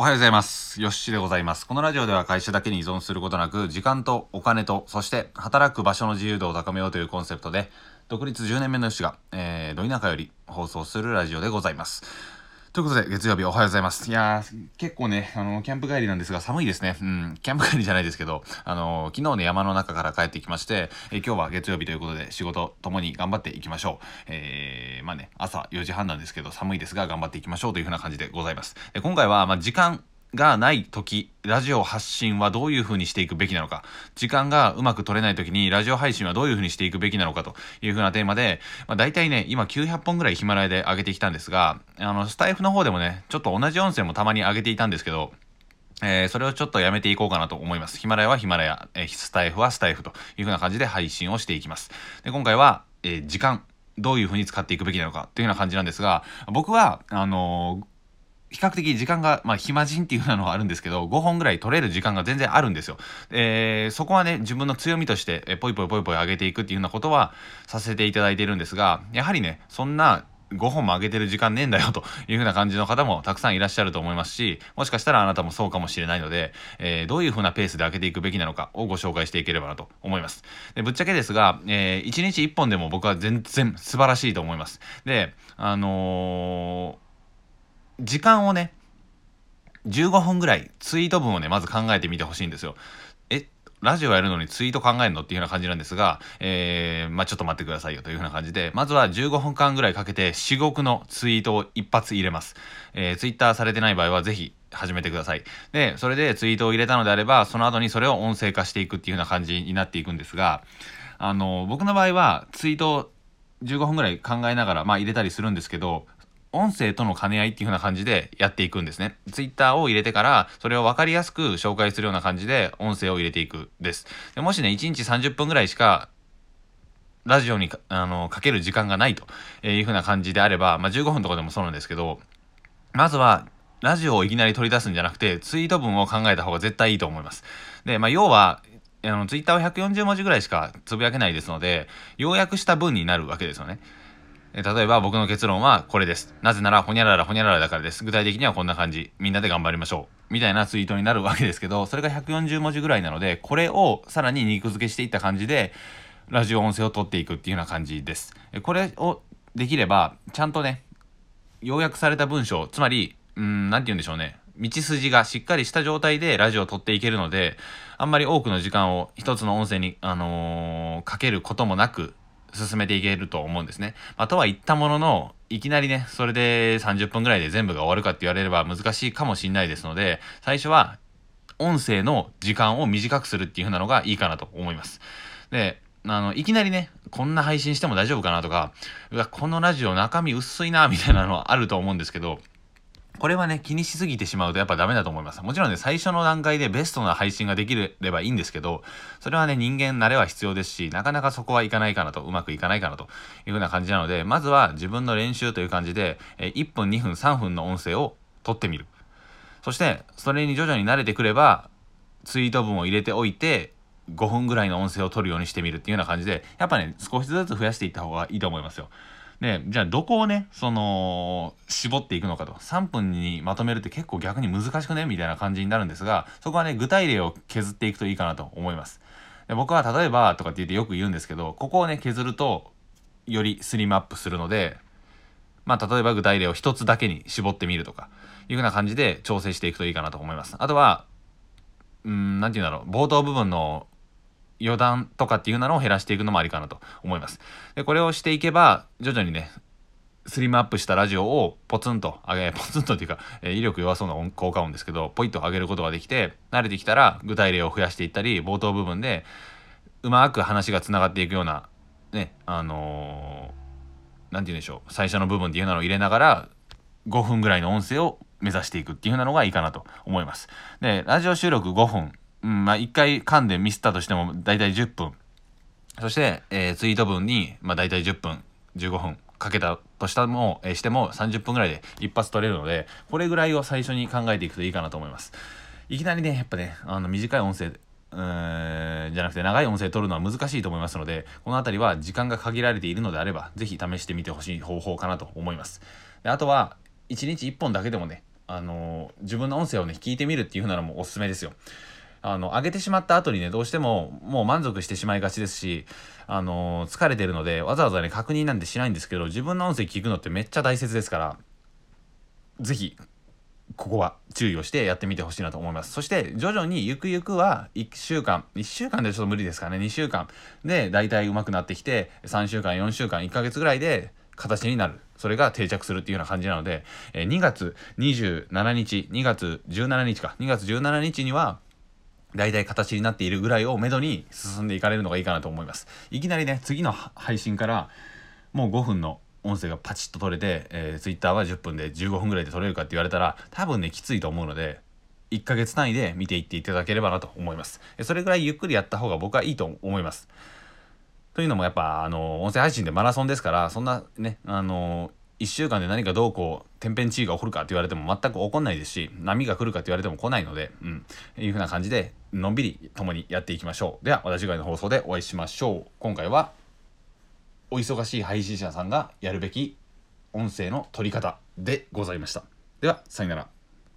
おはようございます。よっしーでございます。このラジオでは会社だけに依存することなく、時間とお金と、そして働く場所の自由度を高めようというコンセプトで、独立10年目のよしが、えー、ど田舎より放送するラジオでございます。ということで、月曜日おはようございます。いやー、結構ね、あの、キャンプ帰りなんですが、寒いですね。うん、キャンプ帰りじゃないですけど、あの、昨日ね、山の中から帰ってきまして、えー今日は月曜日ということで、仕事ともに頑張っていきましょう。えー、まあね、朝4時半なんですけど、寒いですが、頑張っていきましょうというふうな感じでございます。で今回は、まあ、時間、がない時ラジオ発信はどういう風にしていくべきなのか時間がうまく取れない時にラジオ配信はどういう風にしていくべきなのかという風なテーマで、まあ、大体ね今900本ぐらいヒマラヤで上げてきたんですがあのスタイフの方でもねちょっと同じ音声もたまに上げていたんですけどえーそれをちょっとやめていこうかなと思います。ヒマラヤはヒマラヤ、えースタイフはスタイフという風な感じで配信をしていきます。で、今回は、えー時間、どういう風に使っていくべきなのかというような感じなんですが、僕は、あのー比較的時間が、まあ、暇人っていう風なのはあるんですけど、5本ぐらい取れる時間が全然あるんですよ。えーそこはね、自分の強みとして、えーポイポイポイポイ上げていくっていうようなことはさせていただいているんですが、やはりね、そんな5本も上げてる時間ねえんだよという風な感じの方もたくさんいらっしゃると思いますし、もしかしたらあなたもそうかもしれないので、えーどういう風なペースで上げていくべきなのかをご紹介していければなと思います。で、ぶっちゃけですが、えー1日1本でも僕は全然素晴らしいと思います。で、あのー時間をね、15分ぐらいツイート文をね、まず考えてみてほしいんですよ。え、ラジオやるのにツイート考えるの？っていうような感じなんですが、えー、まあちょっと待ってくださいよというふうな感じで、まずは15分間ぐらいかけて、至極のツイートを一発入れます。えー、ツイッターされてない場合はぜひ始めてください。で、それでツイートを入れたのであれば、その後にそれを音声化していくっていうような感じになっていくんですが、あの、僕の場合はツイートを15分ぐらい考えながら、まあ入れたりするんですけど、音声との兼ね合いっていう風な感じでやっていくんですね。ツイッターを入れてから、それを分かりやすく紹介するような感じで音声を入れていくです。でもしね、1日30分ぐらいしか、ラジオにかあのかける時間がないという風な感じであれば、まあ、15分とかでもそうなんですけど、まずは、ラジオをいきなり取り出すんじゃなくて、ツイート文を考えた方が絶対いいと思います。で、まあ、要は、あの、ツイッターは140文字ぐらいしかつぶやけないですので、要約した文になるわけですよね。例えば僕の結論はこれです。なぜなら、ほにゃららほにゃららだからです。具体的にはこんな感じ。みんなで頑張りましょう。みたいなツイートになるわけですけど、それが140文字ぐらいなので、これをさらに肉付けしていった感じで、ラジオ音声を取っていくっていうような感じです。これをできれば、ちゃんとね、要約された文章、つまり、うん、なんて言うんでしょうね。道筋がしっかりした状態でラジオを撮っていけるので、あんまり多くの時間を一つの音声に、あのーかけることもなく、進めていけると思うんですね。まあ、とは言ったものの、いきなりね、それで30分ぐらいで全部が終わるかって言われれば難しいかもしれないですので、最初は音声の時間を短くするっていう風なのがいいかなと思います。で、あの、いきなりね、こんな配信しても大丈夫かなとか、うわ、このラジオ中身薄いな、みたいなのはあると思うんですけど、これはね、気にしすぎてしまうとやっぱダメだと思います。もちろんね、最初の段階でベストな配信ができればいいんですけど、それはね、人間慣れは必要ですし、なかなかそこはいかないかなと、うまくいかないかなというふうな感じなので、まずは自分の練習という感じで、え1分、2分、3分の音声を撮ってみる。そして、それに徐々に慣れてくれば、ツイート文を入れておいて、5分ぐらいの音声を取るようにしてみるっていうような感じで、やっぱね、少しずつ増やしていった方がいいと思いますよ。で、じゃあどこをね、その、絞っていくのかと。3分にまとめるって結構逆に難しくねみたいな感じになるんですが、そこはね、具体例を削っていくといいかなと思います。で僕は例えばとかって言ってよく言うんですけど、ここをね、削ると、よりスリムアップするので、まあ、例えば具体例を一つだけに絞ってみるとか、いうふうな感じで調整していくといいかなと思います。あとは、うん、なて言うんだろう、冒頭部分の余談とかっていうのを減らしていくのもありかなと思います。で、これをしていけば、徐々にね、スリムアップしたラジオをポツンと上げ、ポツンとっていうか、え威力弱そうな音効果音ですけど、ポイッと上げることができて、慣れてきたら具体例を増やしていったり、冒頭部分でうまく話がつながっていくような、ね、あのーて言うんでしょう、最初の部分っていうのを入れながら、5分ぐらいの音声を目指していくっていう風なのがいいかなと思います。で、ラジオ収録5分。うん、まあ1回噛んでミスったとしても大体10分。そして、えーツイート文に、まあ大体10分、15分かけたとしたも、えーしても30分ぐらいで一発取れるので、これぐらいを最初に考えていくといいかなと思います。いきなりね、やっぱね、あの短い音声、うーんじゃなくて長い音声取るのは難しいと思いますので、この辺りは時間が限られているのであれば、ぜひ試してみてほしい方法かなと思います。であとは、1日1本だけでもね、あの自分の音声をね聞いてみるっていう風なのもおすすめですよ。あの上げてしまった後にねどうしてももう満足してしまいがちですしあの疲れてるのでわざわざね確認なんてしないんですけど自分の音声聞くのってめっちゃ大切ですから是非ここは注意をしてやってみてほしいなと思います。そして徐々にゆくゆくは1週間、1週間でちょっと無理ですかね、2週間で大体上手くなってきて、3週間、4週間、1ヶ月ぐらいで形になる。それが定着するっていうような感じなので、え2月27日、2月17日か、2月17日には、大体形になっているぐらいをめどに進んでいかれるのがいいかなと思います。いきなりね、次の配信からもう5分の音声がパチッと取れて、えー、Twitter は10分で15分ぐらいで取れるかって言われたら多分ねきついと思うので1ヶ月単位で見ていっていただければなと思いますそれぐらいゆっくりやった方が僕はいいと思いますというのもやっぱあの音声配信でマラソンですからそんなねあの1週間で何かどうこう天変地異が起こるかって言われても全く起こんないですし波が来るかって言われても来ないので、うん、いう風な感じでのんびり共にやっていきましょうではまた次回の放送でお会いしましょう今回はお忙しい配信者さんがやるべき音声の取り方でございました。では、さよなら。